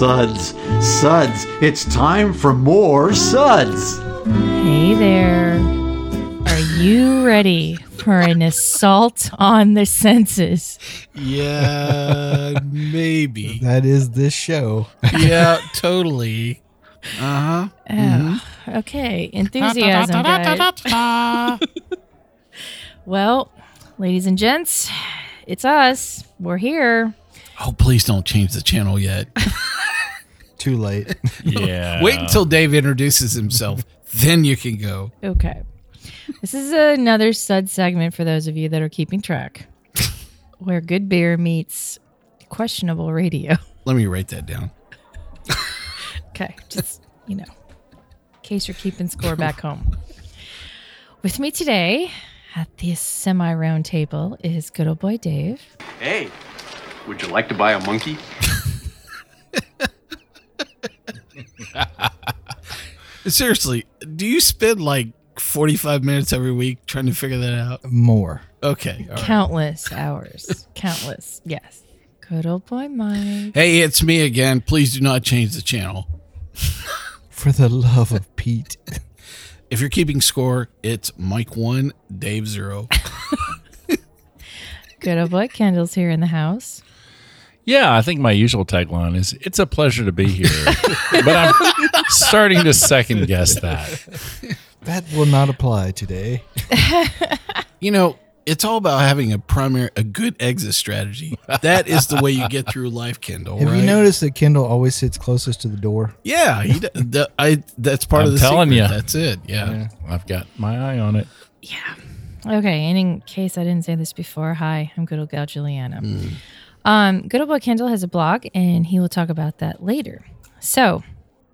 Suds, suds. It's time for more suds. Hey there. Are you ready for an assault on the senses? Yeah, maybe. That is this show. Yeah, totally. Uh huh. Oh, okay. Enthusiasm, guys. Well, ladies and gents, it's us. We're here. Oh, please don't change the channel yet. Too late. Yeah. Wait until Dave introduces himself. then you can go. Okay. This is another sud segment for those of you that are keeping track, where good beer meets questionable radio. Let me write that down. Okay, just you know, in case you're keeping score back home. With me today at this semi-round table is good old boy Dave. Hey, would you like to buy a monkey? Seriously, do you spend like 45 minutes every week trying to figure that out? More. Okay. all right. Countless hours, countless. Yes, good old boy Mike. Hey, it's me again. Please do not change the channel. For the love of Pete. If you're keeping score, it's Mike 1, Dave 0. Good old boy Kendall's here in the house. Yeah, I think my usual tagline is "It's a pleasure to be here," but I'm starting to second guess that. That will not apply today. You know, it's all about having a primary, a good exit strategy. That is the way you get through life, Kendall. Have right? you noticed that Kendall always sits closest to the door? Yeah, he, d- the, I. That's part of I'm the telling secret. ya. That's it. Yeah. I've got my eye on it. Yeah. Okay, and in case I didn't say this before, hi, I'm good old gal Juliana. Hmm. Um, good old boy Kendall has a blog, and he will talk about that later. So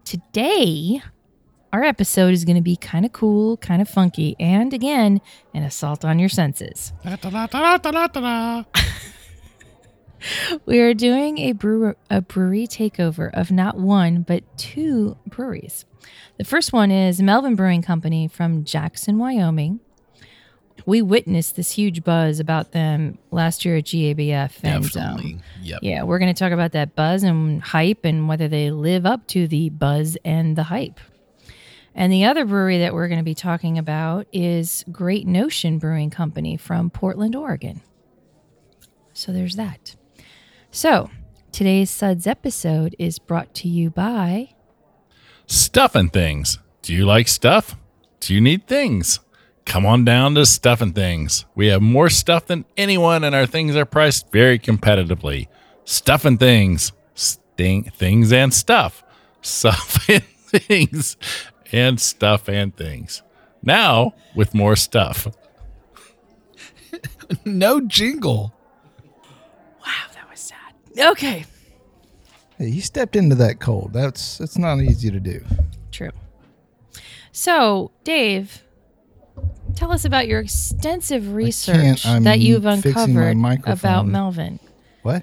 today, our episode is going to be kind of cool, kind of funky, and again, an assault on your senses. We are doing a brewer, a brewery takeover of not one but two breweries. The first one is Melvin Brewing Company from Jackson, Wyoming. We witnessed this huge buzz about them last year at GABF, and Definitely. um, Yep. yeah, we're going to talk about that buzz and hype and whether they live up to the buzz and the hype. And the other brewery that we're going to be talking about is Great Notion Brewing Company from Portland, Oregon. So there's that. So today's Suds episode is brought to you by Stuffing things. Do you like stuff? Do you need things? Come on down to Stuffing Things. We have more stuff than anyone, and our things are priced very competitively. Stuffing Things. Sting, things and stuff. Stuff and things. And stuff and things. Now, with more stuff. No jingle. Wow, that was sad. Okay. Hey, he stepped into that cold. That's that's not easy to do. True. So, Dave, tell us about your extensive research that you've uncovered about Melvin. What?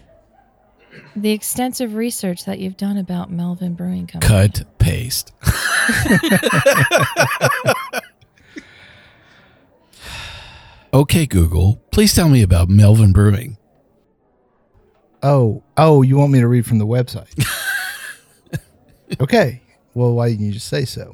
The extensive research that you've done about Melvin Brewing Company. Cut, paste. okay, Google, please tell me about Melvin Brewing. Oh, oh, you want me to read from the website? okay. Well, why didn't you just say so?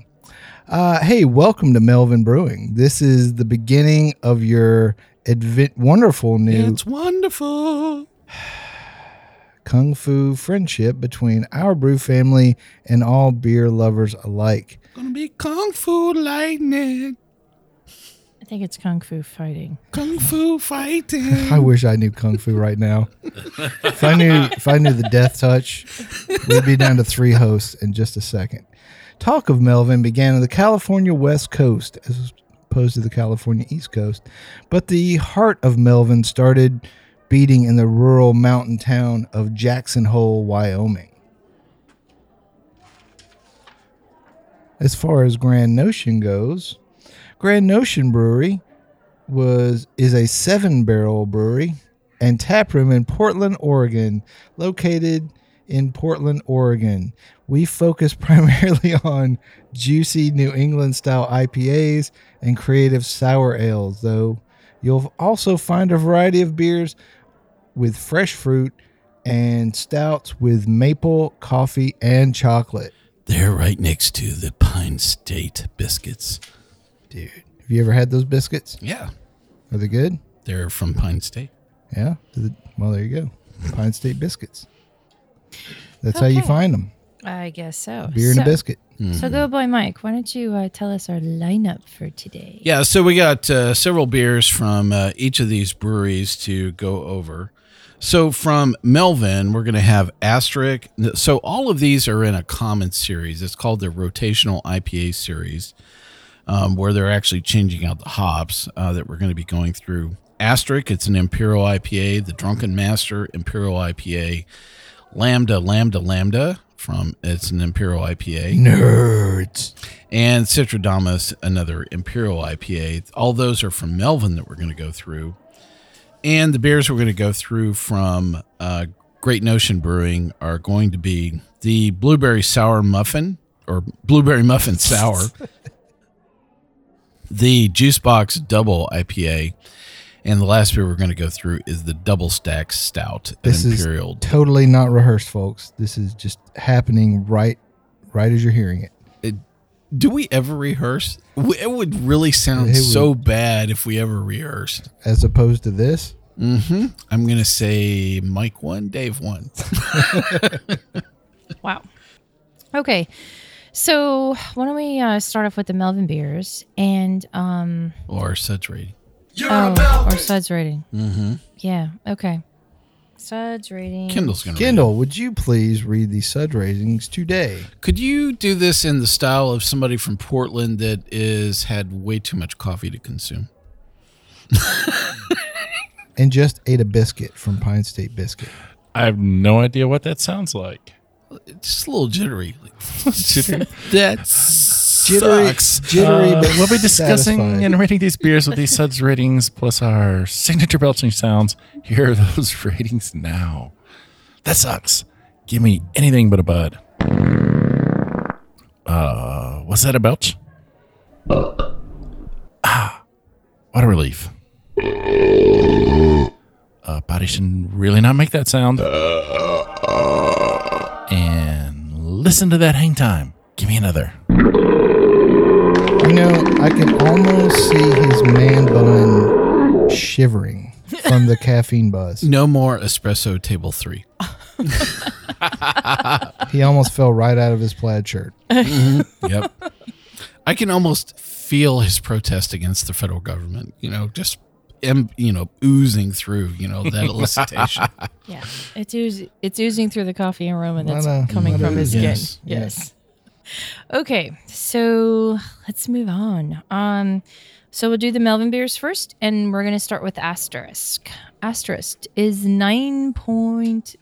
Uh, hey, welcome to Melvin Brewing. This is the beginning of your advent, wonderful new It's wonderful. kung fu friendship between our brew family and all beer lovers alike. Gonna be kung fu lightning, I think it's Kung Fu Fighting. kung fu fighting. I wish I knew kung fu right now. if I knew, if I knew the death touch, we'd be down to three hosts in just a second. Talk of Melvin began on the California West Coast as opposed to the California East Coast, but the heart of Melvin started beating in the rural mountain town of Jackson Hole, Wyoming. As far as Grand Notion goes, Grand Notion Brewery was is a seven barrel brewery and tap room in Portland, Oregon, located in Portland, Oregon. We focus primarily on juicy New England style IPAs and creative sour ales, though you'll also find a variety of beers with fresh fruit and stouts with maple, coffee, and chocolate. They're right next to the Pine State biscuits. Dude, have you ever had those biscuits? Yeah, Are they good? they're from Pine State. Yeah. Well, there you go. Pine State biscuits. That's how you find them. I guess so. Beer and a biscuit. So go, boy, Mike. Why don't you uh, tell us our lineup for today? Yeah, so we got uh, several beers from uh, each of these breweries to go over. So from Melvin, we're going to have Asterisk. So all of these are in a common series. It's called the Rotational IPA series, um, where they're actually changing out the hops uh, that we're going to be going through. Asterisk, it's an Imperial IPA. The Drunken Master Imperial IPA. Lambda, Lambda, Lambda from it's an Imperial IPA Nerds. and Citradamus, another Imperial IPA. All those are from Melvin that we're going to go through. And the beers we're going to go through from uh, Great Notion Brewing are going to be the Blueberry Sour Muffin or Blueberry Muffin Sour, the Juice Box Double IPA, and the last beer we're going to go through is the Double Stack Stout, an This is Imperial. totally not rehearsed, folks. This is just happening right right as you're hearing it. Do we ever rehearse? It would really sound would- so bad if we ever rehearsed. As opposed to this. Mm-hmm. I'm gonna say Mike one, Dave one. Wow. Okay. So why don't we uh, start off with the Melvin beers and um or such rating. oh, or Suds rating. Mm-hmm. Yeah. Okay. Suds rating. Kendall's gonna. read Kendall, would you please read the sud ratings today? Could you do this in the style of somebody from Portland that is had way too much coffee to consume? And just ate a biscuit from Pine State Biscuit. I have no idea what that sounds like. It's just a little jittery. That's Jittery, sucks. jittery, Uh, we'll be discussing satisfied. and rating these beers with these suds ratings plus our signature belching sounds. Here are those ratings now. That sucks. Give me anything but a bud. Uh, was that a belch? Ah, what a relief. Uh, body should really not make that sound. And listen to that hang time. Give me another. You know, I can almost see his man bun shivering from the caffeine buzz. No more espresso table three. He almost fell right out of his plaid shirt. Mm-hmm. Yep. I can almost feel his protest against the federal government. You know, just em, you know oozing through. You know that elicitation. Yeah. It's oozing, it's oozing through the coffee aroma that's Lot of- coming from his oozing. skin. Yes. Yes. Okay. So let's move on. Um so we'll do the Melvin beers first, and we're gonna start with Asterisk. Asterisk is 9.0%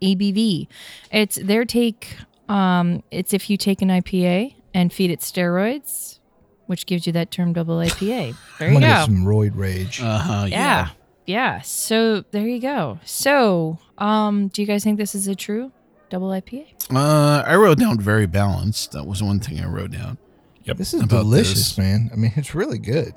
ABV. It's their take, um, it's if you take an IPA and feed it steroids, which gives you that term double IPA. There I'm you gonna go. get some roid rage. Uh huh. Yeah. Yeah. So there you go. So, um, do you guys think this is a true double IPA? Uh, I wrote down very balanced. That was one thing I wrote down. Yep. this is about delicious, this. man. I mean, it's really good.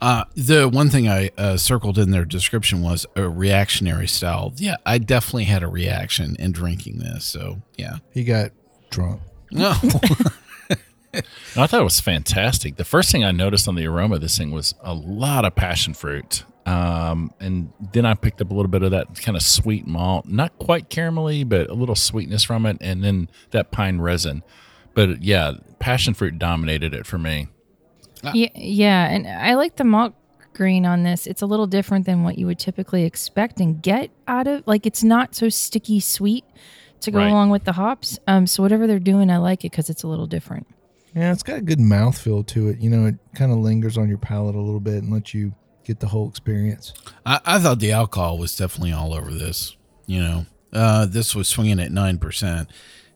Uh, the one thing I uh, circled in their description was a reactionary style. Yeah, I definitely had a reaction in drinking this. So yeah. He got drunk. No. No, I thought it was fantastic. The first thing I noticed on the aroma of this thing was a lot of passion fruit. Um, and then I picked up a little bit of that kind of sweet malt, not quite caramelly, but a little sweetness from it, and then that pine resin. But yeah, passion fruit dominated it for me. Yeah, yeah, and I like the malt green on this. It's a little different than what you would typically expect and get out of. Like it's not so sticky sweet to go Right. along with the hops. Um, so whatever they're doing, I like it because it's a little different. Yeah, it's got a good mouthfeel to it. You know, it kind of lingers on your palate a little bit and lets you get the whole experience. I, I thought the alcohol was definitely all over this. You know, uh, this was swinging at nine percent,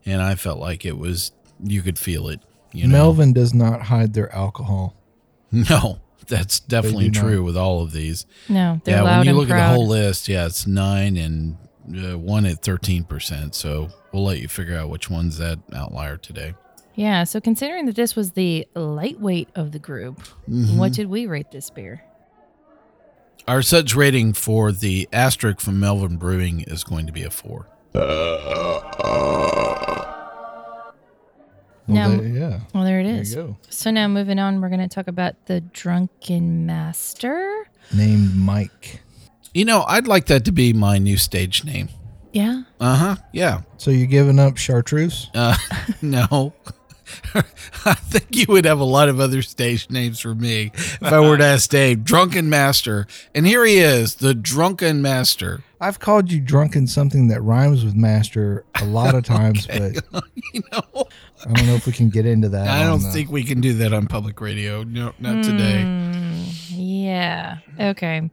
and I felt like it was. You could feel it. You know, Melvin does not hide their alcohol. no, that's definitely do not. true with all of these. No, they're yeah, loud when you and look proud. at the whole list, yeah, it's nine and uh, one at thirteen percent. So we'll let you figure out which one's that outlier today. Yeah, so considering that this was the lightweight of the group, Mm-hmm. what did we rate this beer? Our suds rating for the asterisk from Melvin Brewing is going to be a four. Well, Now- there- yeah. Well, there it There is. you go. So now moving on, we're going to talk about the Drunken Master. Named Mike. You know, I'd like that to be my new stage name. Yeah. Uh huh. Yeah. So you're giving up chartreuse? Uh, no. I think you would have a lot of other stage names for me if I were to ask Dave. Drunken Master. And here he is, the Drunken Master. I've called you drunken something that rhymes with master a lot of times, but You know, I don't know if we can get into that. I don't the- uh, think we can do that on public radio. No, not hmm, today. Yeah. Okay.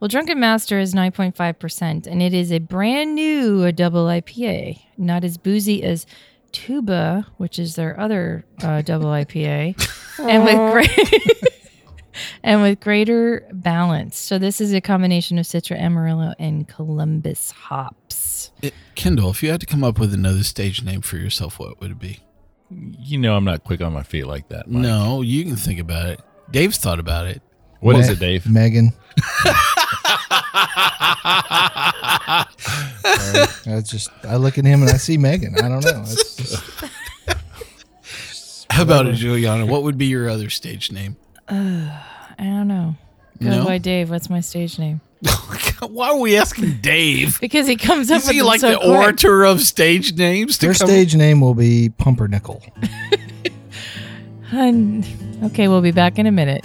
Well, Drunken Master is 9.5%, and it is a brand new double IPA. Not as boozy as Tuba, which is their other uh, double IPA, and with great. And with greater balance. So, this is a combination of Citra Amarillo and Columbus hops. It, Kendall, if you had to come up with another stage name for yourself, what would it be? You know I'm not quick on my feet like that. Mike. No, you can think about it. Dave's thought about it. What is Me- it, Dave? Megan. Sorry. I just I look at him and I see Megan. I don't know. It's just, How about it, Juliana? What would be your other stage name? Uh, I don't know. Go No? by Dave. What's my stage name? Why are we asking Dave? Because he comes up Is with he them like so the quick. orator of stage names? To their come- stage name will be Pumpernickel. Hun- Okay, we'll be back in a minute.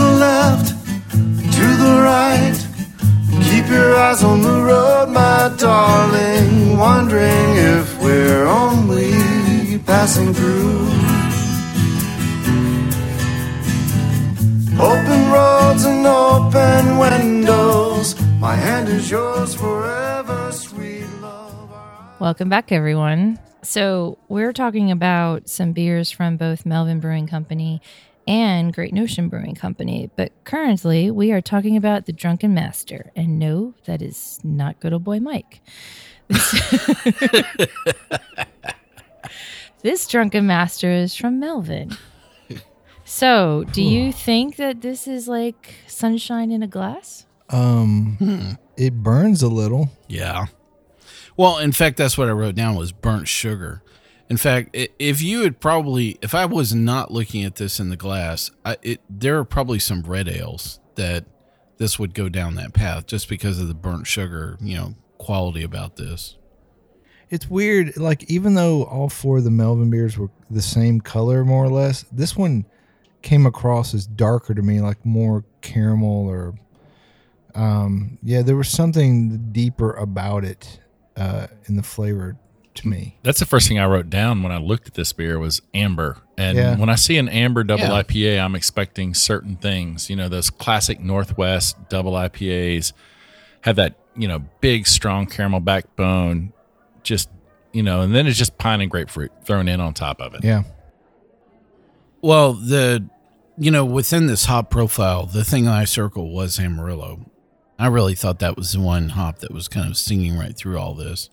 eyes on the road, my darling. Wondering if we're only passing through. Open roads and open windows. My hand is yours forever, sweet love. Welcome back, everyone. So, we're talking about some beers from both Melvin Brewing Company and Great Notion Brewing Company, but currently we are talking about the Drunken Master. And no, that is not good old boy Mike. this Drunken Master is from Melvin. So, do you think that this is like sunshine in a glass? Um, it burns a little. Yeah. Well, in fact, that's what I wrote down was burnt sugar. In fact, if you had probably, if I was not looking at this in the glass, I, it there are probably some red ales that this would go down that path just because of the burnt sugar, you know, quality about this. It's weird. Like even though all four of the Melvin beers were the same color, more or less, this one came across as darker to me, like more caramel or, um, yeah, there was something deeper about it uh, in the flavor to me. That's the first thing I wrote down when I looked at this beer was amber. And Yeah. when I see an amber double Yeah. IPA, I'm expecting certain things. You know, those classic Northwest double IPAs have that, you know, big, strong caramel backbone, just, you know, and then it's just pine and grapefruit thrown in on top of it. Yeah. Well, the you know within this hop profile, the thing I circled was Amarillo. I really thought that was the one hop that was kind of singing right through all this.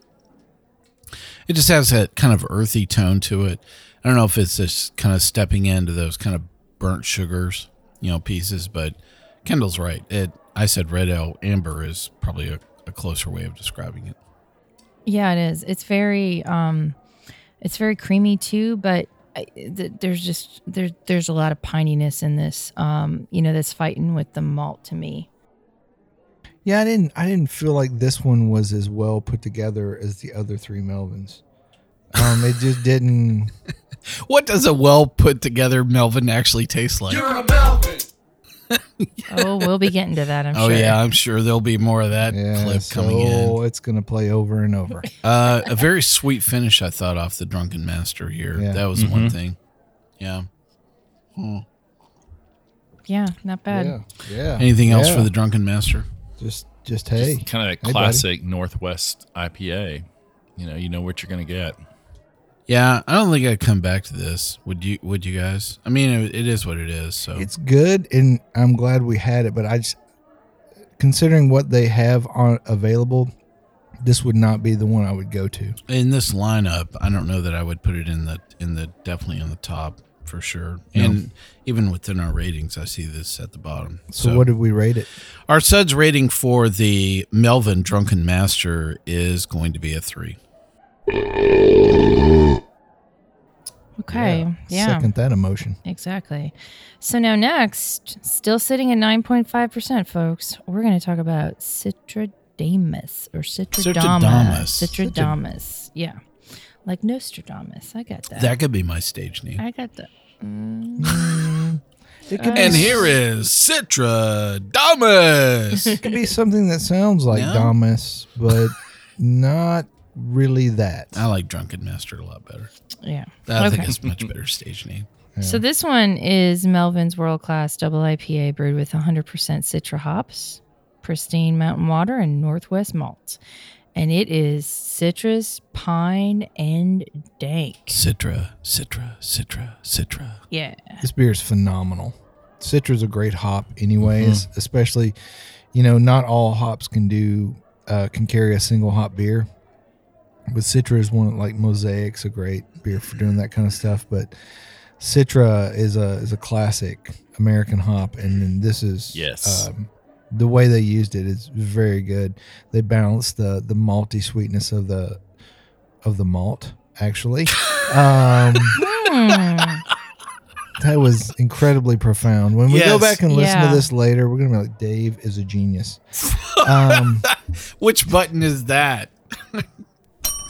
It just has that kind of earthy tone to it. I don't know if it's just kind of stepping into those kind of burnt sugars, you know, pieces, but Kendall's right. It I said red ale amber is probably a, a closer way of describing it. Yeah, it is. It's very um it's very creamy too, but I- th- there's just there's there's a lot of pininess in this um you know that's fighting with the malt to me. Yeah, I didn't. I didn't feel like this one was as well put together as the other three Melvins. Um, it just didn't. What does a well put together Melvin actually taste like? Oh, we'll be getting to that, I'm oh sure. yeah, I'm sure there'll be more of that Yeah, clip so coming in. Oh, it's gonna play over and over. Uh, a very sweet finish, I thought, off the Drunken Master here. Yeah. That was one thing. Yeah. Yeah, not bad. yeah, yeah. Anything else Yeah. for the Drunken Master? Just, just hey, kind of that Hey, buddy. classic Northwest IPA. You know, you know what you're going to get. Yeah, I don't think I'd come back to this. Would you? Would you guys? I mean, it, it is what it is. So it's good, and I'm glad we had it. But I just, considering what they have on available, this would not be the one I would go to. in this lineup, I don't know that I would put it in the in the definitely on the top for sure. And even within our ratings, I see this at the bottom. So, what did we rate it? our suds rating for the Melvin Drunken Master is going to be a three. Okay. Yeah. Second that emotion. Exactly. So now next, still sitting at 9.5%, folks, we're going to talk about Citradamus or Citradama. Citradamus. Citradamus. Yeah. Like Nostradamus. I got that. That could be my stage name. I got that. Mm. It could, uh, And be, here is Citra Damas. it could be something that sounds like No? Damas, but not really that. I like Drunken Master a lot better. Yeah. I think it's a much better stage name. So this one is Melvin's World Class Double IPA brewed with 100% Citra hops, pristine mountain water, and Northwest malts. And it is citrus, pine, and dank. Citra, Citra, Citra, Citra. Yeah. This beer is phenomenal. Citra's a great hop, anyways. Mm-hmm. Especially, you know, not all hops can do uh, can carry a single hop beer. But Citra is one like Mosaic's a great beer for doing that kind of stuff. But Citra is a is a classic American hop, and then this is Yes. um, the way they used it is very good. They balanced the the malty sweetness of the of the malt actually. Um, Hmm. that was incredibly profound. When we go back and listen Yeah. to this later, we're gonna be like, Dave is a genius. Um, Which button is that? I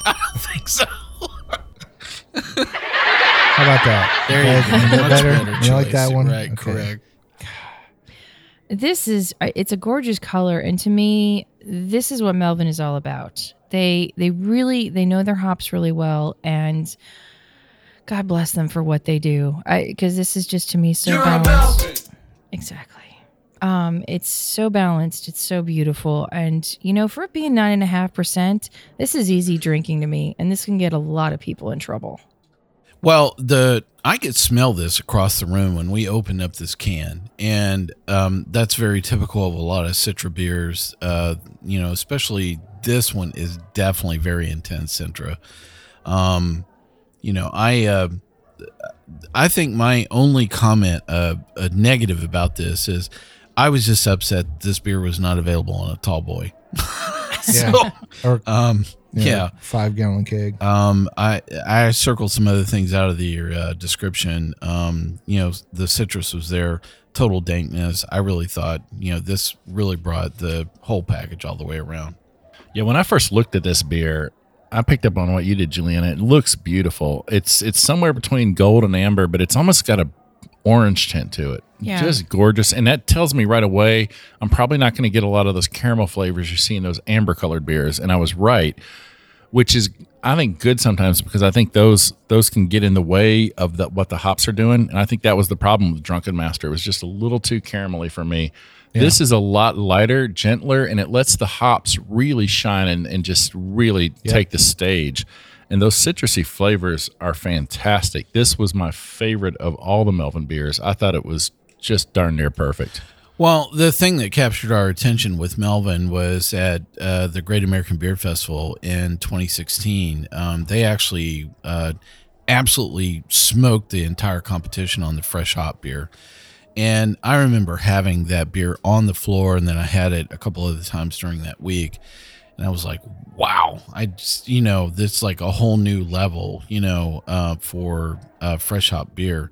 don't think so. how about that? There you go. Much better? better You like choice. that one? Right, Okay. correct. This is it's a gorgeous color and to me this is what melvin is all about. They they really they know their hops really well and god bless them for what they do. I because this is just to me so balanced. Exactly. Um it's so balanced it's so beautiful and you know for it being nine and a half percent this is easy drinking to me and this can get a lot of people in trouble Well, the I could smell this across the room when we opened up this can, and um, that's very typical of a lot of Citra beers. Uh, you know, especially this one is definitely very intense Citra. Um, you know, I uh, I think my only comment, uh, a negative about this is, I was just upset this beer was not available on a tall boy. Yeah. Or um, you know, yeah. five gallon keg. Um, I I circled some other things out of the uh, description. Um, you know, the citrus was there, total dankness. I really thought, you know, this really brought the whole package all the way around. Yeah, when I first looked at this beer, I picked up on what you did, Juliana. It looks beautiful. It's it's somewhere between gold and amber, but it's almost got a orange tint to it. Yeah. Just gorgeous. And that tells me right away I'm probably not going to get a lot of those caramel flavors you see in those amber colored beers. And I was right, which is I think good sometimes because I think those those can get in the way of the, what the hops are doing. And I think that was the problem with Drunken Master. It was just a little too caramelly for me. This is a lot lighter, gentler, and it lets the hops really shine and, and just really take the stage. And those citrusy flavors are fantastic. This was my favorite of all the Melvin beers. I thought it was just darn near perfect. Well, the thing that captured our attention with Melvin was at uh, the Great American Beer Festival in 2016. Um, they actually uh, absolutely smoked the entire competition on the fresh hop beer. And I remember having that beer on the floor, and then I had it a couple of times during that week. And I was like, wow, I just you know this like a whole new level, you know, uh, for uh, fresh hop beer.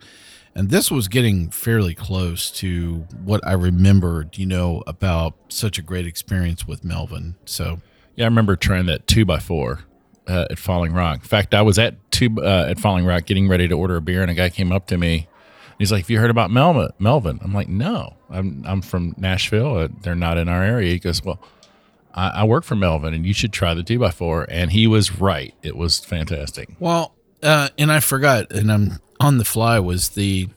And this was getting fairly close to what I remembered, you know, about such a great experience with Melvin. So Yeah, I remember trying that two by four uh, at Falling Rock. In fact, I was at two uh, at Falling Rock getting ready to order a beer, and a guy came up to me. He's like, "Have you heard about Melvin?" Melvin. I'm like, "No, I'm I'm from Nashville. Uh, they're not in our area." He goes, "Well, I, I work for Melvin, and you should try the two by four. And he was right. It was fantastic. Well, uh, and I forgot, and I'm on the fly was the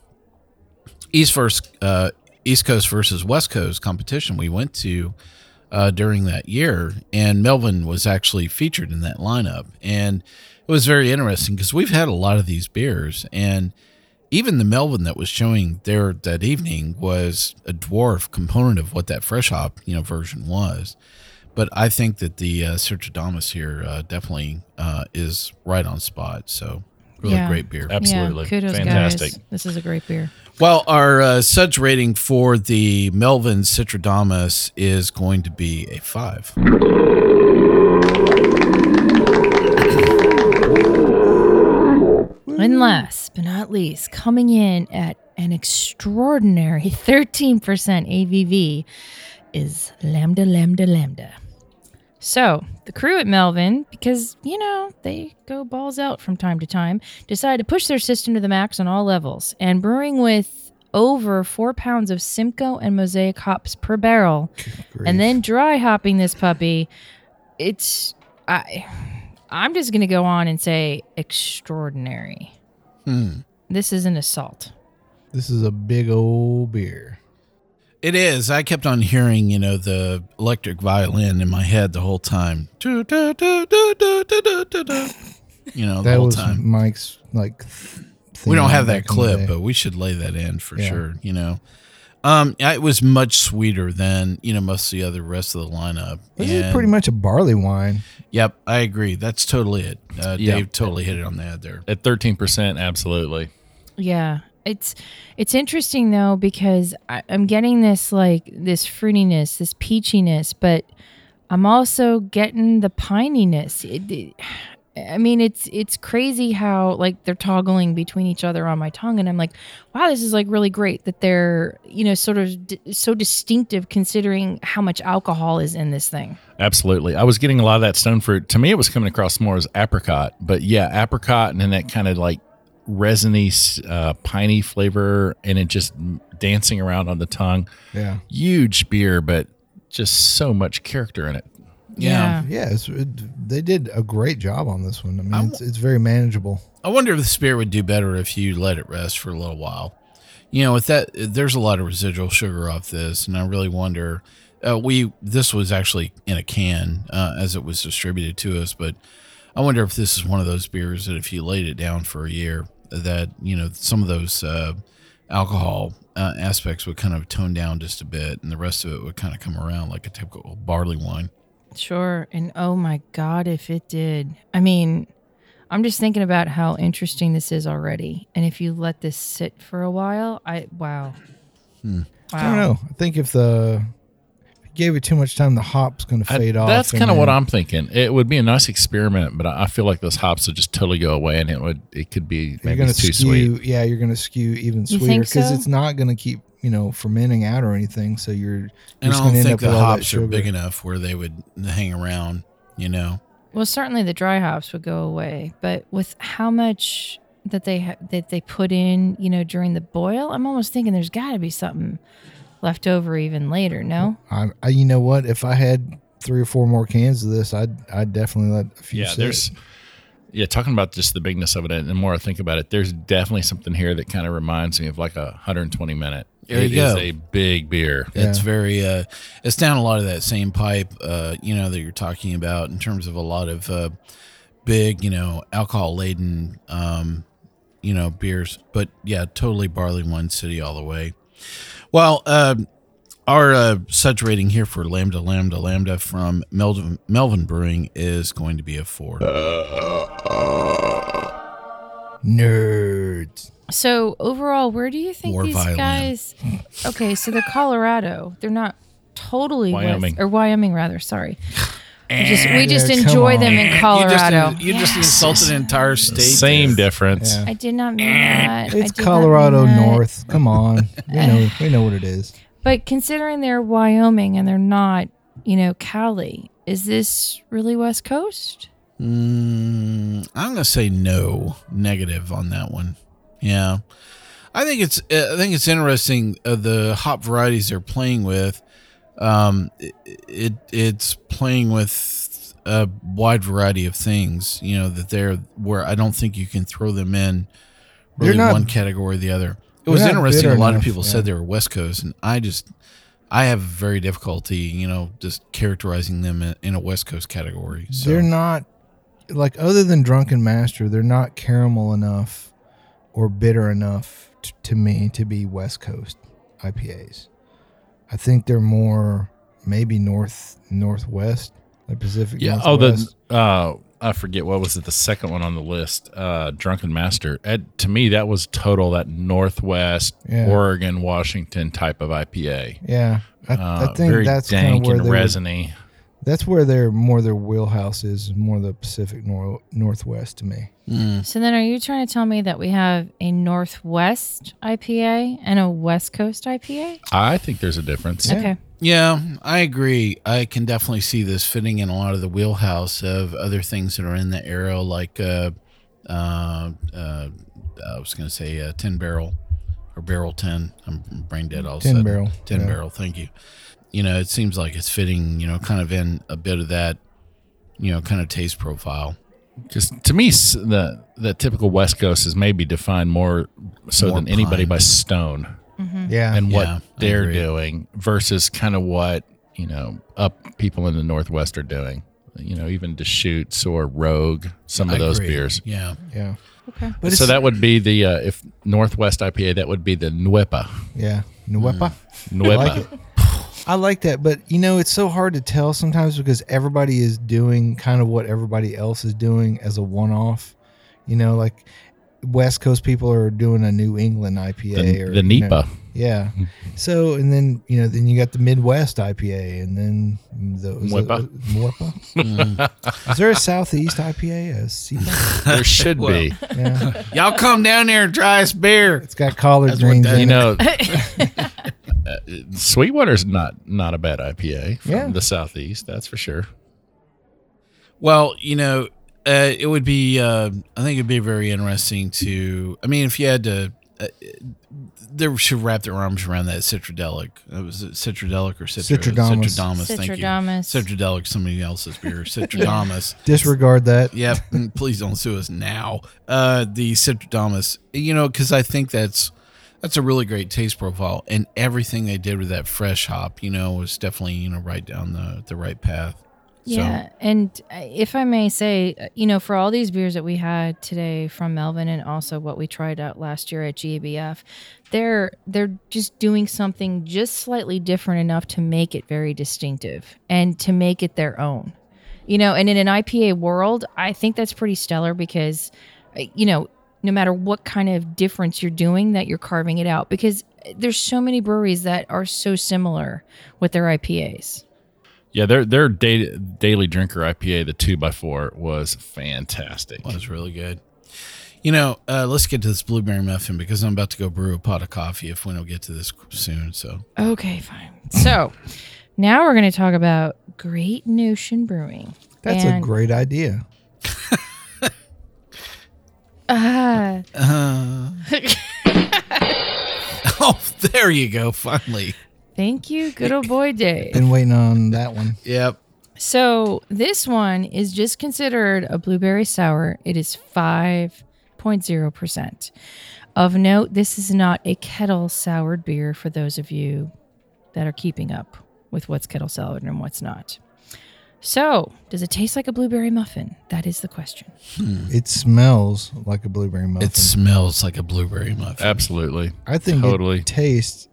East first uh, East Coast versus West Coast competition we went to uh, during that year, and Melvin was actually featured in that lineup, and it was very interesting because we've had a lot of these beers, and even the Melvin that was showing there that evening was a dwarf component of what that fresh hop you know version was. But I think that the uh, Citradamus here uh, definitely uh, is right on spot. So really Yeah. great beer. Absolutely. Yeah, kudos, fantastic. guys. This is a great beer. Well, our uh, suds rating for the Melvin Citradamus is going to be a five. And last but not least, coming in at an extraordinary 13% ABV is Lambda Lambda Lambda. So, the crew at Melvin, because, you know, they go balls out from time to time, decide to push their system to the max on all levels. And brewing with over four pounds of Simcoe and Mosaic hops per barrel, and then dry hopping this puppy, it's. I. I'm just going to go on and say extraordinary. Hmm. This is an assault. This is a big old beer. It is. I kept on hearing, you know, the electric violin in my head the whole time. You know, the That whole was time. Mike's like. We don't have that back in the clip, but we should lay that in for Yeah. sure. You know, um, it was much sweeter than you know most of the other rest of the lineup. this is pretty much a barley wine. Yep, I agree. That's totally it. Uh, Yeah. Dave totally hit it on the head there. At 13%, absolutely. Yeah. It's it's interesting though because I, I'm getting this like this fruitiness, this peachiness, but I'm also getting the pininess. It, it- I mean, it's it's crazy how like they're toggling between each other on my tongue, and I'm like, wow, this is like really great that they're you know sort of so distinctive considering how much alcohol is in this thing. Absolutely. I was getting a lot of that stone fruit. To me, it was coming across more as apricot, but yeah, apricot and then that kind of like resiny, uh, piney flavor and it just dancing around on the tongue. Yeah. Huge beer, but just so much character in it. Yeah. Yeah, it's, it, they did a great job on this one. I mean, I it's, it's very manageable. I wonder if the spirit would do better if you let it rest for a little while. You know, with that, there's a lot of residual sugar off this, and I really wonder. Uh, we this was actually in a can uh, as it was distributed to us, but I wonder if this is one of those beers that if you laid it down for a year, that you know some of those uh, alcohol uh, aspects would kind of tone down just a bit, and the rest of it would kind of come around like a typical barley wine. Sure. And oh my God, if it did. I mean, I'm just thinking about how interesting this is already. And if you let this sit for a while, I, wow. Wow. I don't know. I think if the if you gave it too much time, the hop's going to I- fade off. that's kind of what I'm thinking. It would be a nice experiment, but I I feel like those hops would just totally go away and it would, it could be maybe going to too skew. sweet. Yeah, you're going to skew even sweeter because so? it's not going to keep you know fermenting out or anything. So you're, you're And I don't going to end think up the with all that hops are big enough where they would hang around. You know. Well, certainly the dry hops would go away, but with how much that they ha- that they put in, you know, during the boil, I'm almost thinking there's got to be something left over even later. No, I, I, you know what? If I had three or four more cans of this, I'd I'd definitely let a few. Yeah, sit. there's yeah, talking about just the bigness of it, and the more I think about it, there's definitely something here that kind of reminds me of like a 120 minute. There It you is go. a big beer. It's very uh it's down a lot of that same pipe uh you know that you're talking about in terms of a lot of uh big, you know, alcohol laden um you know beers, but yeah, totally barley wine city all the way. Well, um our uh, suds rating here for Lambda Lambda Lambda from Melvin, Melvin Brewing is going to be a four. nerds. So overall, where do you think More these violin. guys? Okay, so they're Colorado. They're not totally Wyoming. West, or Wyoming rather. Sorry. We just, we just Yeah, come enjoy them on. in You just, Colorado. you just insulted an entire state. Same there. difference. Yeah. I did not mean that. It's Colorado that. North. Come on. We know we know what it is. But considering they're Wyoming and they're not, you know, Cali, is this really West Coast? Mm, I'm gonna say no, negative on that one. Yeah, I think it's I think it's interesting uh, the hop varieties they're playing with. Um, it, it it's playing with a wide variety of things. You know that they're where I don't think you can throw them in really not- one category or the other. It was interesting. A lot of people yeah. said they were West Coast, and I just I have very difficulty, you know, just characterizing them in, in a West Coast category. So. They're not like other than Drunken Master, they're not caramel enough or bitter enough t- to me to be West Coast IPAs. I think they're more maybe north northwest, like Pacific. Yeah. Oh, the uh, I forget what was it. The second one on the list, uh, Drunken Master. Ed, to me, that was total that Northwest Yeah. Oregon, Washington type of IPA. yeah. I, Uh, I think very that's kind dank of where and resiny. That's where their more their wheelhouse is, more the Pacific nor- Northwest to me. So then are you trying to tell me that we have a Northwest IPA and a West Coast IPA? I think there's a difference. Okay. Yeah, I agree. I can definitely see this fitting in a lot of the wheelhouse of other things that are in the arrow, like uh, uh, uh, I was going to say uh, tin barrel or barrel ten. I'm brain dead all of a Tin sudden. barrel, tin yeah. barrel. Thank you. You know, it seems like it's fitting. You know, kind of in a bit of that. You know, kind of taste profile. Just to me, the the typical West Coast is maybe defined more so More than anybody by Stone Yeah. and what Yeah, they're doing versus kind of what you know up people in the Northwest are doing. You know, even Deschutes or Rogue, some of I those agree. beers. Yeah. yeah. Okay. But so that would be the uh, if Northwest IPA, that would be the Nuepa. yeah. Nuepa. Nuepa. Like it. I like that, but you know, it's so hard to tell sometimes because everybody is doing kind of what everybody else is doing as a one off. You know, like West Coast people are doing a New England IPA The- or the you know, NEPA. yeah. So and then you know, then you got the Midwest IPA and then the was it- Mwepa. Mwepa? Is there a Southeast IPA? A SEPA? There should be. Yeah. Y'all come down there and try us beer. It's got collard That's greens You know, uh, Sweetwater's not not a bad IPA from Yeah. the southeast. That's for sure. Well, you know, uh, it would be. Uh, I think it'd be very interesting to. I mean, if you had to, uh, they should wrap their arms around that citradelic. Uh, was it citradelic or citra, Citradamus. Citradamus. Thank you. Citradelic, somebody else's beer. Citradamus. Disregard that. Yep. Please don't sue us now. Uh, the Citradamus, you know, because I think that's that's a really great taste profile, and everything they did with that fresh hop, you know, was definitely you know right down the the right path. Yeah, and uh, if I may say, uh, you know, for all these beers that we had today from Melvin, and also what we tried out last year at GABF, they're they're just doing something just slightly different enough to make it very distinctive and to make it their own. You know, and in an IPA world, I think that's pretty stellar because, uh, you know, no matter what kind of difference you're doing, that you're carving it out because there's so many breweries that are so similar with their IPAs. Yeah, their their da- daily drinker IPA, the two by four, was fantastic. Was really good. You know, uh, let's get to this blueberry muffin because I'm about to go brew a pot of coffee if we don't get to this soon. So Okay, fine. So now we're going to talk about Great Notion Brewing. That's And- a great idea. Ah, oh, there you go. Finally, thank you, good old boy Dave. Been waiting on that one. yep. So this one is just considered a blueberry sour. It is 5.0%. Of note, this is not a kettle soured beer for those of you that are keeping up with what's kettle soured and what's not. So, does it taste like a blueberry muffin? That is the question. It smells like a blueberry muffin. It smells like a blueberry muffin. Absolutely. I think Totally. it tastes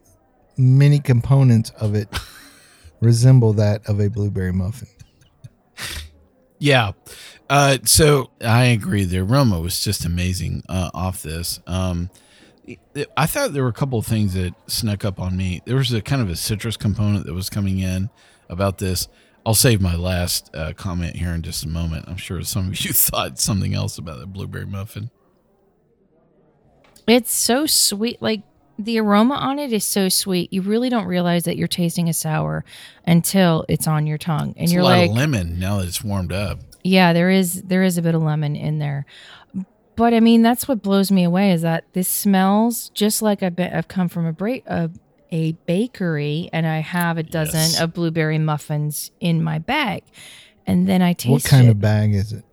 many components of it resemble that of a blueberry muffin. Yeah. Uh, so I agree. The aroma was just amazing uh, off this. Um, I thought there were a couple of things that snuck up on me. There was a kind of a citrus component that was coming in about this. I'll save my last uh, comment here in just a moment. I'm sure some of you thought something else about the blueberry muffin. It's so sweet. Like the aroma on it is so sweet. You really don't realize that you're tasting a sour until it's on your tongue, and It's you're a lot like, of lemon now that it's warmed up. yeah, there is there is a bit of lemon in there. But I mean, that's what blows me away is that this smells just like I've, been, I've come from a, break a a bakery and I have a dozen Yes. of blueberry muffins in my bag, and then I taste What kind it, of bag is it?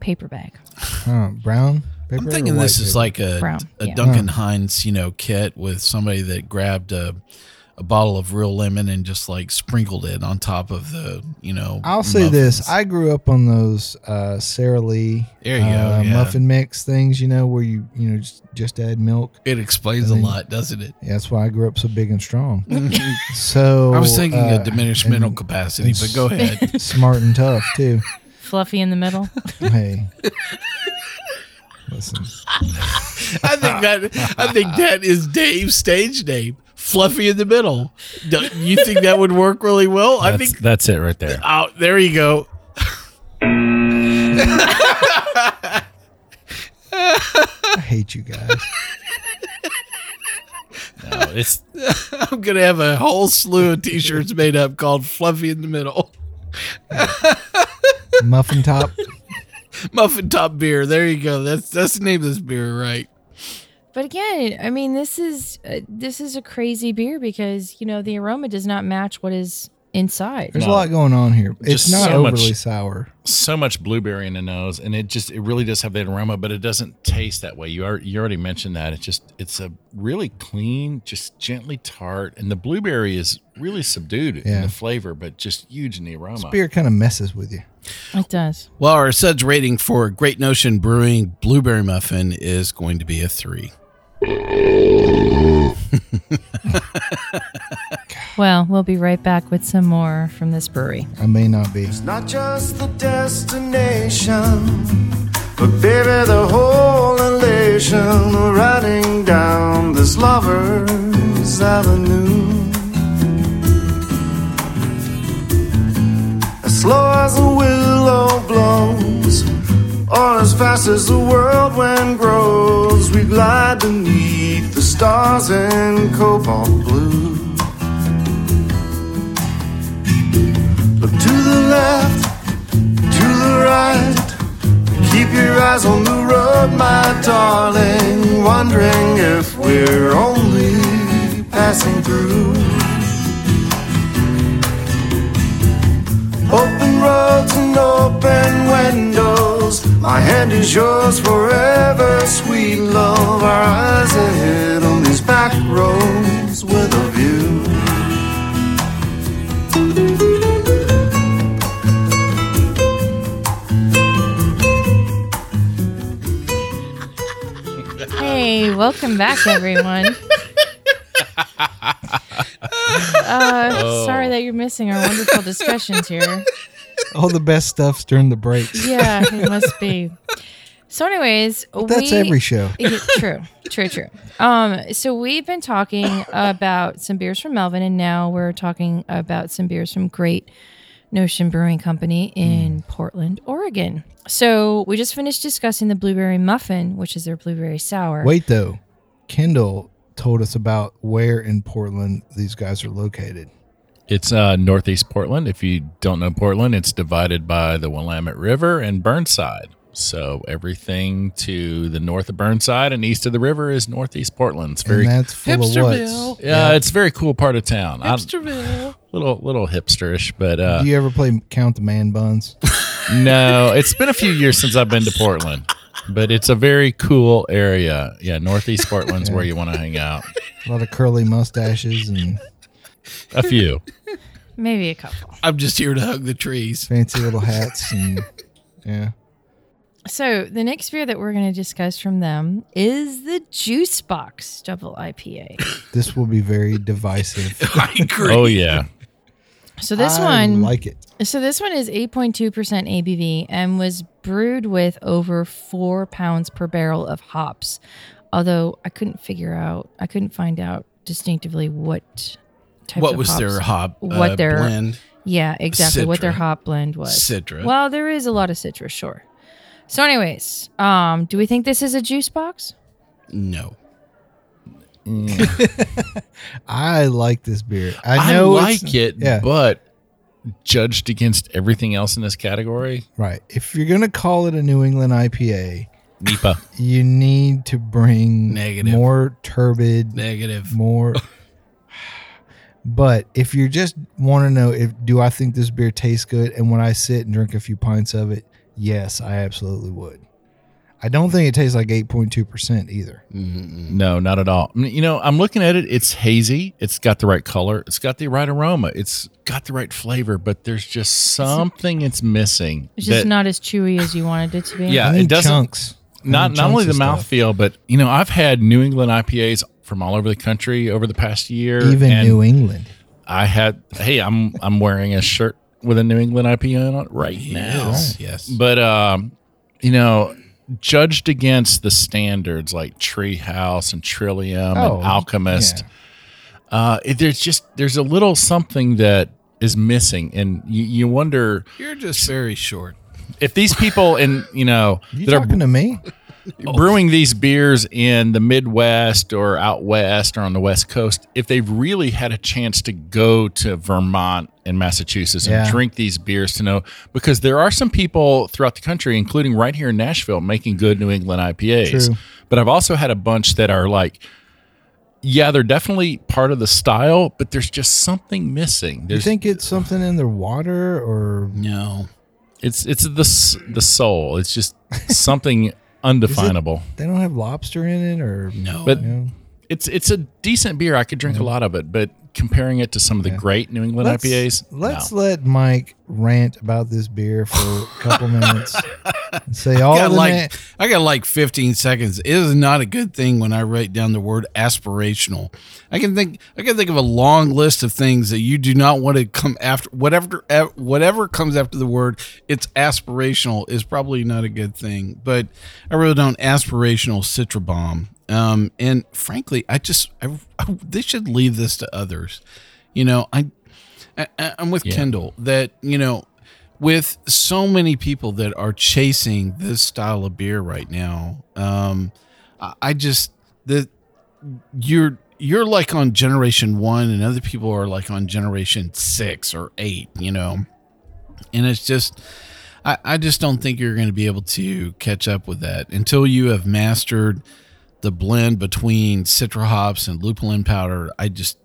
paper bag. Huh, brown paper. I'm thinking white this is like a, Brown, a yeah. Duncan Hines, you know, kit with somebody that grabbed a, a bottle of real lemon and just like sprinkled it on top of the, you know. I'll say this. I grew up on those uh, Sara Lee There you go, uh, yeah. muffin mix things. You know, where you you know just, just add milk. it explains a lot, doesn't it? Yeah, that's why I grew up so big and strong. so I was thinking uh, of diminished and mental capacity, but go ahead. Smart and tough too. Fluffy in the middle. Hey, listen. I think that I think that is Dave's stage name, Fluffy in the Middle. Do you think that would work really well? I think. that's it right there. Oh, there you go. I hate you guys. No, it's I'm gonna have a whole slew of T-shirts made up called Fluffy in the Middle. Muffin top. Muffin Top Beer. There you go. That's that's the name of this beer, right? But again, I mean, this is uh, this is a crazy beer because you know the aroma does not match what is inside. There's a lot going on here. It's Just not so much- overly sour. so much blueberry in the nose, and it just it really does have that aroma, but it doesn't taste that way. You are you already mentioned that. It's just it's a really clean, just gently tart, and the blueberry is really subdued in the flavor, but just huge in the aroma. This beer kind of messes with you. It does. Well, our suds rating for Great Notion Brewing Blueberry Muffin is going to be a three. Well, we'll be right back with some more from this brewery. I may not be. It's not just the destination, but baby, the whole elation riding down this lover's avenue. As slow as a willow blows, or as fast as the whirlwind grows, we glide beneath the stars in cobalt blue. Look to the left, to the right. Keep your eyes on the road, my darling. Wondering if we're only passing through. Open roads and open windows. My hand is yours forever, sweet love. Our eyes ahead on these back roads with a view. Hey, welcome back, everyone. Uh, Sorry that you're missing our wonderful discussions here. All the best stuff's during the breaks. Yeah, it must be. So, anyways, That's we- every show. Yeah, true, true, true. Um, so we've been talking about some beers from Melvin, and now we're talking about some beers from Great Notion Brewing Company in Portland, Oregon. So we just finished discussing the blueberry muffin, which is their blueberry sour. Wait though, Kendall told us about where in Portland these guys are located. It's uh, northeast Portland. If you don't know Portland, it's divided by the Willamette River and Burnside. So everything to the north of Burnside and east of the river is northeast Portland. It's very and that's full of Hipsterville. what's. yeah, it's a very cool part of town. I'm- Hipsterville. little little hipsterish, but uh, Do you ever play Count the Man Buns? no, it's been a few years since I've been to Portland, but it's a very cool area. Yeah, northeast Portland's where you want to hang out. A lot of curly mustaches and A few. Maybe a couple. I'm just here to hug the trees. fancy little hats and yeah. So the next beer that we're going to discuss from them is the Juice Box Double IPA. This will be very divisive. I agree. Oh yeah. So this I one, like it. so this one is 8.2% ABV and was brewed with over four pounds per barrel of hops. Although I couldn't figure out, I couldn't find out distinctively what type What of was hops. their hop? what uh, their blend? Yeah, exactly what their hop blend was. Citra. Well, there is a lot of citrus, sure. So, anyways, um, do we think this is a juice box? No. I like this beer. I I, know it's- like it, Yeah, but judged against everything else in this category, right. If you're gonna call it a New England IPA, NEIPA. you need to bring Negative. more turbid, Negative. more. But if you're just want to know if do I think this beer tastes good, and when I sit and drink a few pints of it, yes, I absolutely would. I don't think it tastes like eight point two percent either. Mm-hmm. No, not at all. I mean, You know, I'm looking at it. It's hazy. It's got the right color. It's got the right aroma. It's got the right flavor, but there's just something it's missing. It's just that- not as chewy as you wanted it to be. Yeah, I it doesn't. chunks. I Not need not only the chunks of stuff. mouthfeel, but you know, I've had New England IPAs from all over the country over the past year. even and New England. I had. Hey, I'm I'm wearing a shirt with a New England IPA on it right now. Yes. Yes. But um, you know, judged against the standards like Tree House and Trillium Oh, and Alchemist, yeah. uh, it, there's just there's a little something that is missing, and you, you wonder You're just very short. if these people in you know You that are talking to me? brewing these beers in the Midwest or out west or on the West Coast, if they've really had a chance to go to Vermont and Massachusetts Yeah. and drink these beers to know, because there are some people throughout the country, including right here in Nashville, making good New England IPAs. True. But I've also had a bunch that are like, yeah, they're definitely part of the style, but there's just something missing. You think it's something in the water or No. it's it's the the soul. It's just something undefinable. they don't have lobster in it or No. But you know? it's it's a decent beer. I could drink a lot of it, but comparing it to some of the great New England Let's, IPAs, let's no. let Mike rant about this beer for a couple minutes. And say all I got the like na- I got like 15 seconds. It is not a good thing when I write down the word aspirational. I can think I can think of a long list of things that you do not want to come after. Whatever whatever comes after the word it's aspirational is probably not a good thing. But I wrote down aspirational Citra bomb. Um, and frankly, I just I, I, they should leave this to others. You know, I, I I'm with Kendall that you know with so many people that are chasing this style of beer right now, um, I, just the you're you're like on generation one, and other people are like on generation six or eight, you know, and it's just. I, I just don't think you're going to be able to catch up with that until you have mastered the blend between citra hops and lupulin powder. I just,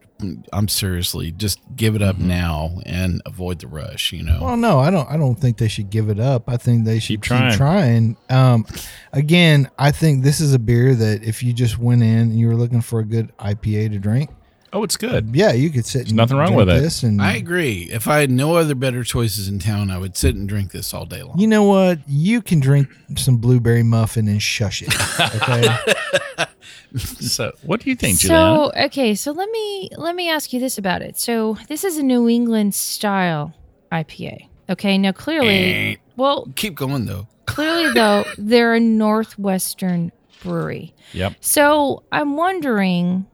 I'm seriously, just give it up now and avoid the rush. You know, Well, no, I don't. I don't think they should give it up. I think they should Keep keep trying. trying. Um, again, I think this is a beer that if you just went in and you were looking for a good IPA to drink, Oh, it's good. yeah, you could sit. and nothing wrong drink with it. This and I agree. If I had no other better choices in town, I would sit and drink this all day long. you know what? You can drink some blueberry muffin and shush it. Okay. So, what do you think, Julieanna? So okay, so let me let me ask you this about it. So this is a New England style IPA. Okay, now clearly, eh. well, Keep going though. clearly though they're a northwestern brewery. Yep. So I'm wondering.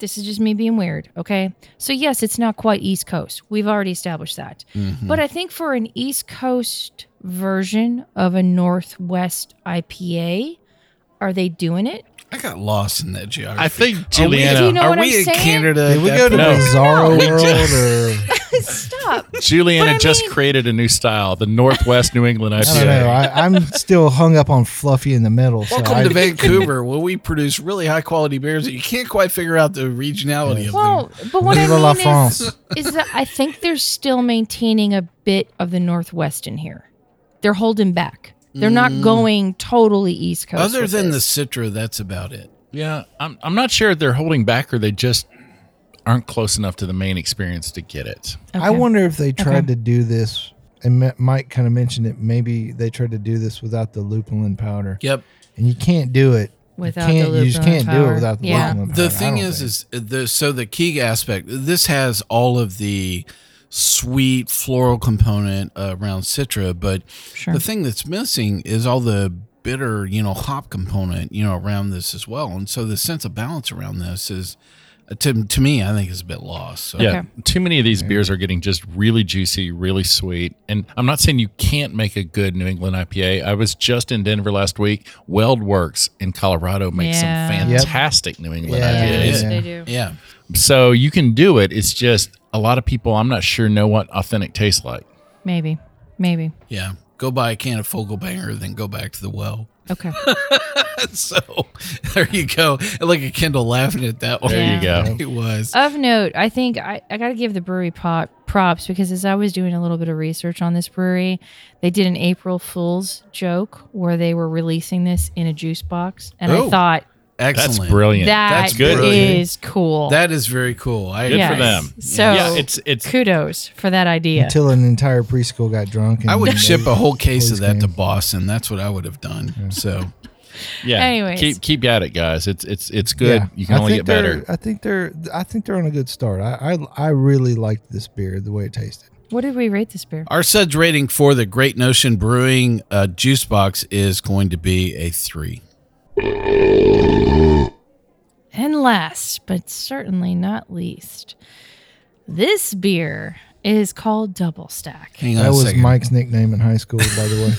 This is just me being weird, okay? So yes, it's not quite East Coast. We've already established that. Mm-hmm. But I think for an East Coast version of a Northwest IPA, are they doing it? I got lost in that geography. I think Are we- Julieanna. Do you know are what we I'm in saying? Canada? Did we go to that point? No. Bizarro We World or Stop. Julieanna But I just mean- created a new style, the Northwest New England I don't IPA. know. I, I'm still hung up on Fluffy in the middle. So Welcome I, to Vancouver, where we produce really high quality beers that you can't quite figure out the regionality of Well, them. but what I Viva la mean France. is, is that I think they're still maintaining a bit of the Northwest in here. They're holding back. They're not mm. going totally East Coast. Other with than the. Citra, that's about it. Yeah, I'm, I'm not sure if they're holding back or they just aren't close enough to the main experience to get it. I wonder if they tried Okay. to do this, and Mike kind of mentioned it. Maybe they tried to do this without the lupulin powder, Yep. and you can't do it Without you, can't, the you just lupulin can't do powder. it without the Yeah. lupulin powder. The I thing is, think. is the so the key aspect. This has all of the sweet floral component uh, around Citra, but Sure. the thing that's missing is all the bitter, you know, hop component, you know, around this as well. And so the sense of balance around this is, uh, to to me, I think is a bit lost. So. Yeah, Okay. too many of these beers are getting just really juicy, really sweet. And I'm not saying you can't make a good New England IPA. I was just in Denver last week. WeldWerks in Colorado makes Yeah. some Yep. fantastic New England Yeah, IPAs. Yeah. they do. yeah. So you can do it. It's just a lot of people I'm not sure know what authentic tastes like. Maybe. Maybe. Yeah. Go buy a can of Focal Banger, then go back to the well. Okay. So there you go. Look at Kendall laughing at that one. There you Yeah. go. It was. Of note, I think I, I got to give the brewery pop, props because as I was doing a little bit of research on this brewery, they did an April Fool's joke where they were releasing this in a juice box. And Oh, I thought Excellent. That's brilliant. that is good. brilliant. cool. That is very cool. I Good Yes. for them. So yeah, it's it's kudos for that idea. Until an entire preschool got drunk. And I would ship a whole case of Please that to. Boston. That's what I would have done. So yeah. Anyways. keep keep at it, guys. It's it's it's good. Yeah. You can I only think get better. they're- I think they're. I think they're on a good start. I I, I really liked this beer the way it tasted. what did we rate this beer? our suds rating for the Great Notion Brewing uh, juice box is going to be a three. And last, but certainly not least, this beer is called Double Stack. Hang on That a was second. Mike's nickname in high school, by the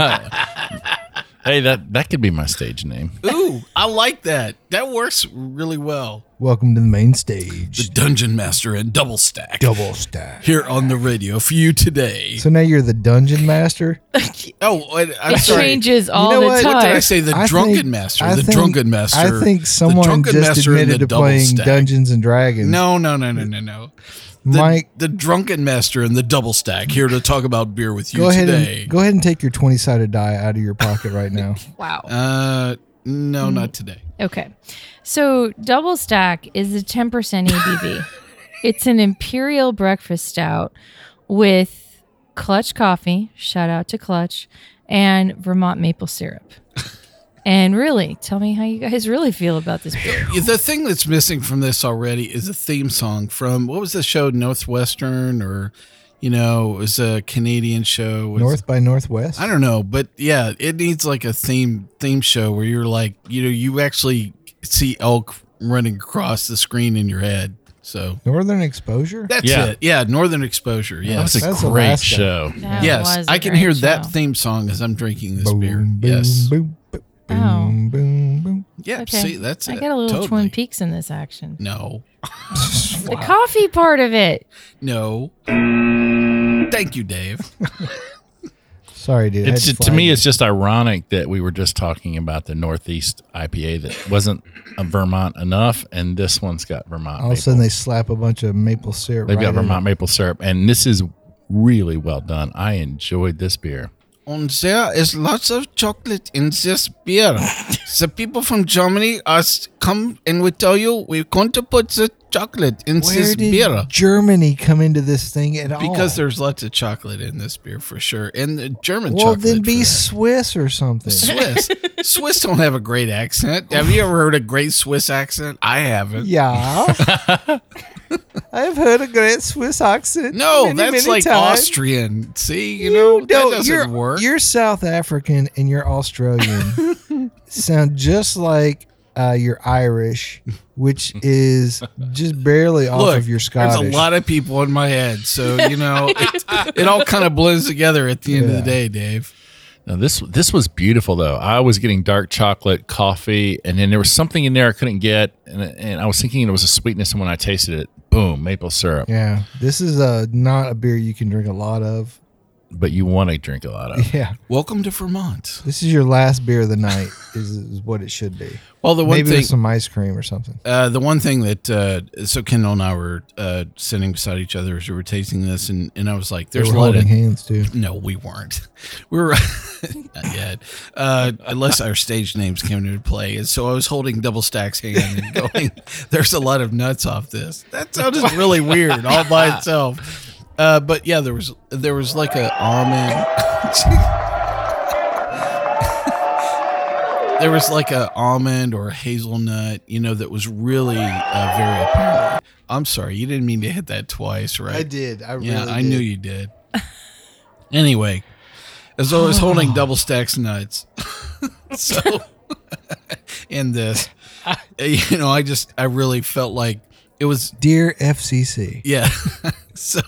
way. hey, that that could be my stage name. Ooh, I like that. That works really well. Welcome to the main stage. The. Dungeon Master and Double Stack Double stack. here on the radio for you today. So now you're the dungeon master. Oh, wait, I'm It sorry. changes all know the what? time. What did I say? The I Drunken think- Master. I the think- Drunken Master. I think someone Drunken just Master and admitted the to Double playing Stack. Dungeons and Dragons. No, no, no, no, no, no. The, Mike, the Drunken Master and the Double Stack here to talk about beer with you go ahead today. and go ahead and take your twenty sided die out of your pocket right now. wow. uh, no, not today. Okay. So double stack is a 10% ABV. it's an imperial breakfast stout with clutch coffee, shout out to clutch, and Vermont maple syrup. And really, tell me how you guys really feel about this beer. The thing that's missing from this already is a theme song from what was the show Northwestern or you know it was a Canadian show. Was- North by Northwest. I don't know, but yeah, it needs like a theme theme show where you're like you know you actually see elk running across the screen in your head. So Northern Exposure. that's Yeah. it. Yeah, Northern Exposure. Yeah, that's a That's great Alaska. show. That yes, I can hear show. that theme song as I'm drinking this Boom, beer. boom, yes. Boom, boom, Oh. boom, boom, boom. Yeah. Okay. See, that's I it. get a little Totally. Twin Peaks in this action. No. The coffee part of it. No. Thank you, Dave. Sorry, dude. It's had to me, it's just ironic that we were just talking about the Northeast IPA that wasn't a Vermont enough, and this one's got Vermont. all of a sudden they slap a bunch of maple syrup. They've right got Vermont it. maple syrup, and this is really well done. I enjoyed this beer. And there is lots of chocolate in this beer. the people from Germany are come and we tell you we're going to put the chocolate in Where this did beer. Germany come into this thing at all? Because there's lots of chocolate in this beer for sure. And the German well, chocolate. then be. Swiss or something. Swiss. Swiss don't have a great accent. Have you ever heard a great Swiss accent? I haven't. Yeah. I've heard a great Swiss accent. No, many, that's many like times. Austrian. See, you, know, that doesn't you're, work. You're South African and you're Australian. Sound just like uh, you're Irish, which is just barely off Look, of your Scottish. there's a lot of people in my head, so you know it, it all kind of blends together at the end of the day, Dave. Now this this was beautiful though. I was getting dark chocolate coffee, and then there was something in there I couldn't get, and, and I was thinking it was a sweetness, and when I tasted it, boom, maple syrup. Yeah, this is uh, not a beer you can drink a lot of. But you want to drink a lot of. Yeah, Welcome to Vermont. this is your last beer of the night. is, is what it should be. Well, the one Maybe thing, with some ice cream or something. uh, the one thing that uh, so Kendall and I were uh, sitting beside each other as we were tasting this, and, and I was like, They "There's were a lot of holding hands too. no, we weren't. We were not yet, uh, unless our stage names came into play. And so I was holding Double Stack's hand and going, "There's a lot of nuts off this." That sounded really weird all by itself. Uh, but yeah, there was there was like a almond. there was like a almond or a hazelnut, you know, that was really uh, very apparent. I'm sorry, you didn't mean to hit that twice, right? I did. I really Yeah, I did. knew you did. anyway, as always, holding double stacks nuts. so, in this, you know, I just I really felt like it was Dear FCC. yeah. so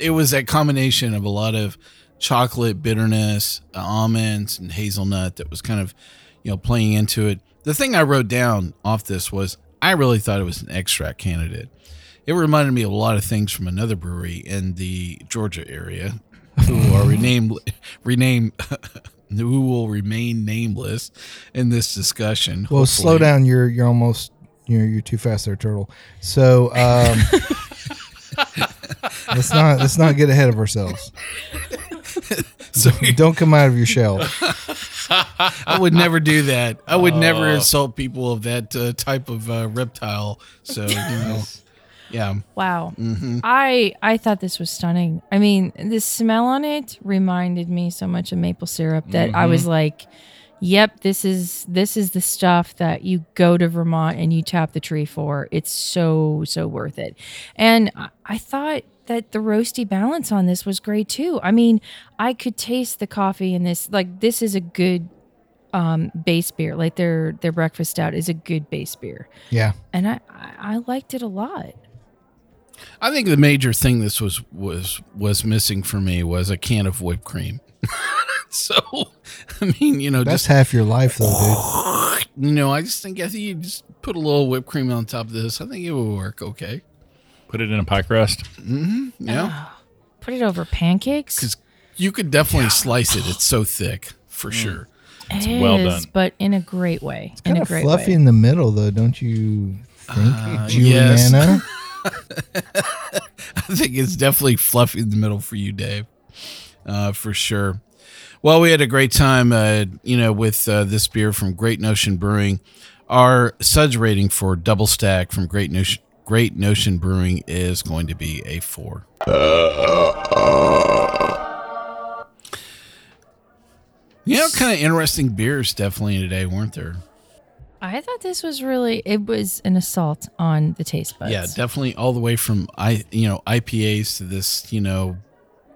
it, was that combination of a lot of chocolate bitterness, almonds, and hazelnut that was kind of, you know, playing into it. The thing I wrote down off this was I really thought it was an extract candidate. It reminded me of a lot of things from another brewery in the Georgia area who are renamed renamed who will remain nameless in this discussion. Well, slow down. You're you're almost you're you're too fast there, turtle. So um, let's not let's not get ahead of ourselves. So Don't come out of your shell. I would never do that. I would never Oh. insult people of that uh, type of uh, reptile. So you know, yeah. Wow. I I thought this was stunning. I mean, the smell on it reminded me so much of maple syrup that I was like, "Yep, this is this is the stuff that you go to Vermont and you tap the tree for. It's so so worth it." And I, I thought that the roasty balance on this was great too. I mean, I could taste the coffee in this. Like this is a good um base beer. Like their their breakfast stout is a good base beer. Yeah. And I I, I liked it a lot. I think the major thing this was was was missing for me was a can of whipped cream. so, I mean, you know, That's just half your life, though, dude. you know, I just think I think you just put a little whipped cream on top of this. I think it would work okay. Put it in a pie crust. Mm-hmm. Yeah, Put it over pancakes. because you could definitely slice it. It's so thick for mm. sure. It's well done. but in a great way. in Kind a of great fluffy way. in the middle, though, don't you think, uh, yes. Julieanna? I think it's definitely fluffy in the middle for you, Dave, uh, for sure. Well, we had a great time, uh, you know, with uh, this beer from Great Notion Brewing. Our suds rating for double stack from Great Notion Great Notion Brewing is going to be a four. You know, kind of interesting beers definitely today, weren't there? I thought this was really it was an assault on the taste buds. Yeah, definitely all the way from I you know IPAs to this you know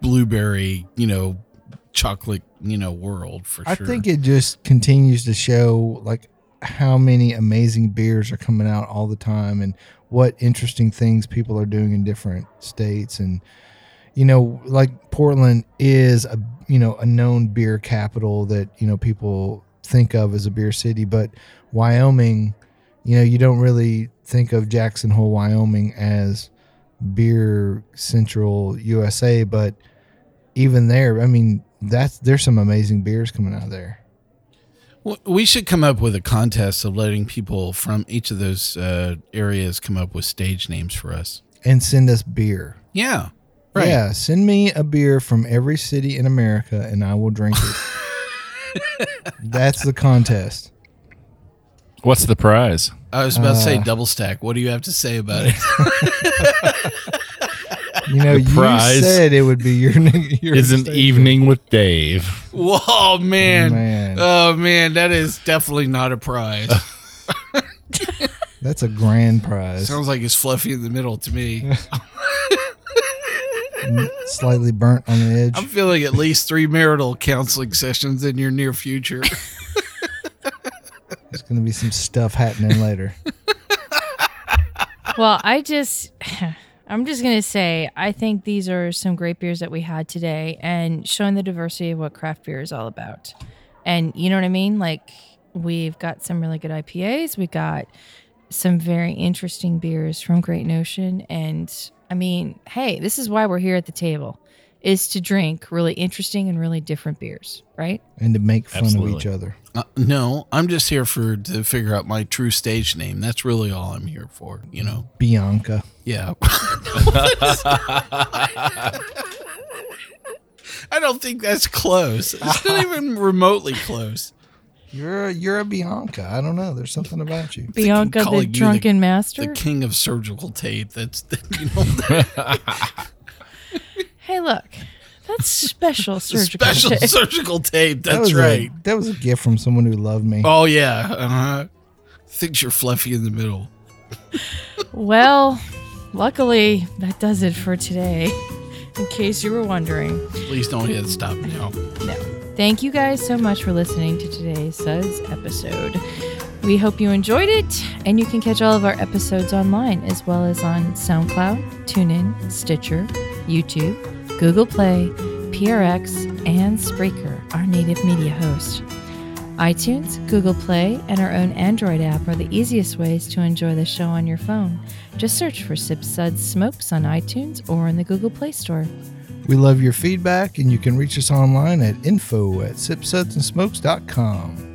blueberry you know chocolate you know world for sure. I sure. think it just continues to show like how many amazing beers are coming out all the time and what interesting things people are doing in different states and you know like Portland is a you know a known beer capital that you know people think of as a beer city but Wyoming you know you don't really think of Jackson Hole Wyoming as beer central USA but even there I mean that's there's some amazing beers coming out of there Well, we should come up with a contest of letting people from each of those uh, areas come up with stage names for us. and send us beer. Yeah, right. Yeah, send me a beer from every city in America and I will drink it. That's the contest. What's the prize? I was about to Uh, say double stack. What do you have to say about it? You know, you prize said it would be your, your Is an evening with Dave. Whoa, man. Man. Oh man, that is definitely not a prize. That's a grand prize. Sounds like it's fluffy in the middle to me. Slightly burnt on the edge. I'm feeling at least three marital counseling sessions in your near future. There's going to be some stuff happening later. Well, I just I'm just gonna say I think these are some great beers that we had today and showing the diversity of what craft beer is all about. And you know what I mean? Like we've got some really good IPAs, we got some very interesting beers from Great Notion. And I mean, hey, this is why we're here at the table. Is to drink really interesting and really different beers, right? And to make fun of each other. Uh, no, I'm just here for to figure out my true stage name. That's really all I'm here for. You know. Bianca. Yeah. I don't think that's close. It's not even remotely close. You're a, you're a Bianca. I don't know. There's something about you. Bianca, the calling you the- drunken master. The king of surgical tape. That's you know hey, look, that's special surgical. special tape. surgical tape. That That's was right. A, that was a gift from someone who loved me. Oh yeah. Uh-huh. Thinks you're fluffy in the middle. Well, luckily, that does it for today. In case you were wondering. Please don't hit stop now. No. Thank you guys so much for listening to today's Suds episode. We hope you enjoyed it, and you can catch all of our episodes online as well as on SoundCloud, TuneIn, Stitcher, YouTube, Google Play, PRX, and Spreaker, our native media host. iTunes, Google Play, and our own Android app are the easiest ways to enjoy the show on your phone. Just search for Sip Suds Smokes on iTunes or in the Google Play Store. We love your feedback, and you can reach us online at info at sipsudsandsmokes.com.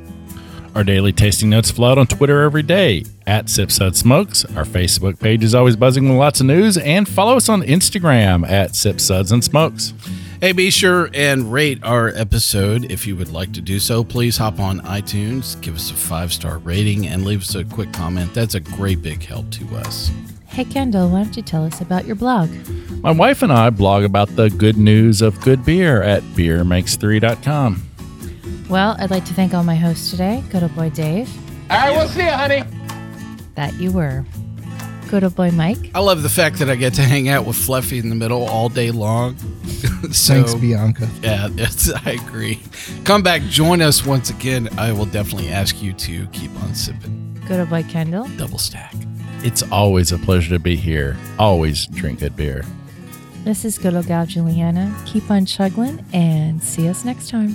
Our daily tasting notes flow out on Twitter every day at Sipsud Smokes. Our Facebook page is always buzzing with lots of news, and follow us on Instagram at Sipsuds and Smokes. Hey, be sure and rate our episode. If you would like to do so, please hop on iTunes, give us a five star rating, and leave us a quick comment. That's a great big help to us. Hey, Kendall, why don't you tell us about your blog? My wife and I blog about the good news of good beer at beermakes3.com. Well, I'd like to thank all my hosts today. Good old boy Dave. All right, we'll see you, honey. That you were. Good old boy Mike. I love the fact that I get to hang out with Fluffy in the middle all day long. so, Thanks, Bianca. Yeah, that's, I agree. Come back, join us once again. I will definitely ask you to keep on sipping. Good old boy Kendall. Double stack. It's always a pleasure to be here. Always drink good beer. This is good old gal Julieanna. Keep on chuggling and see us next time.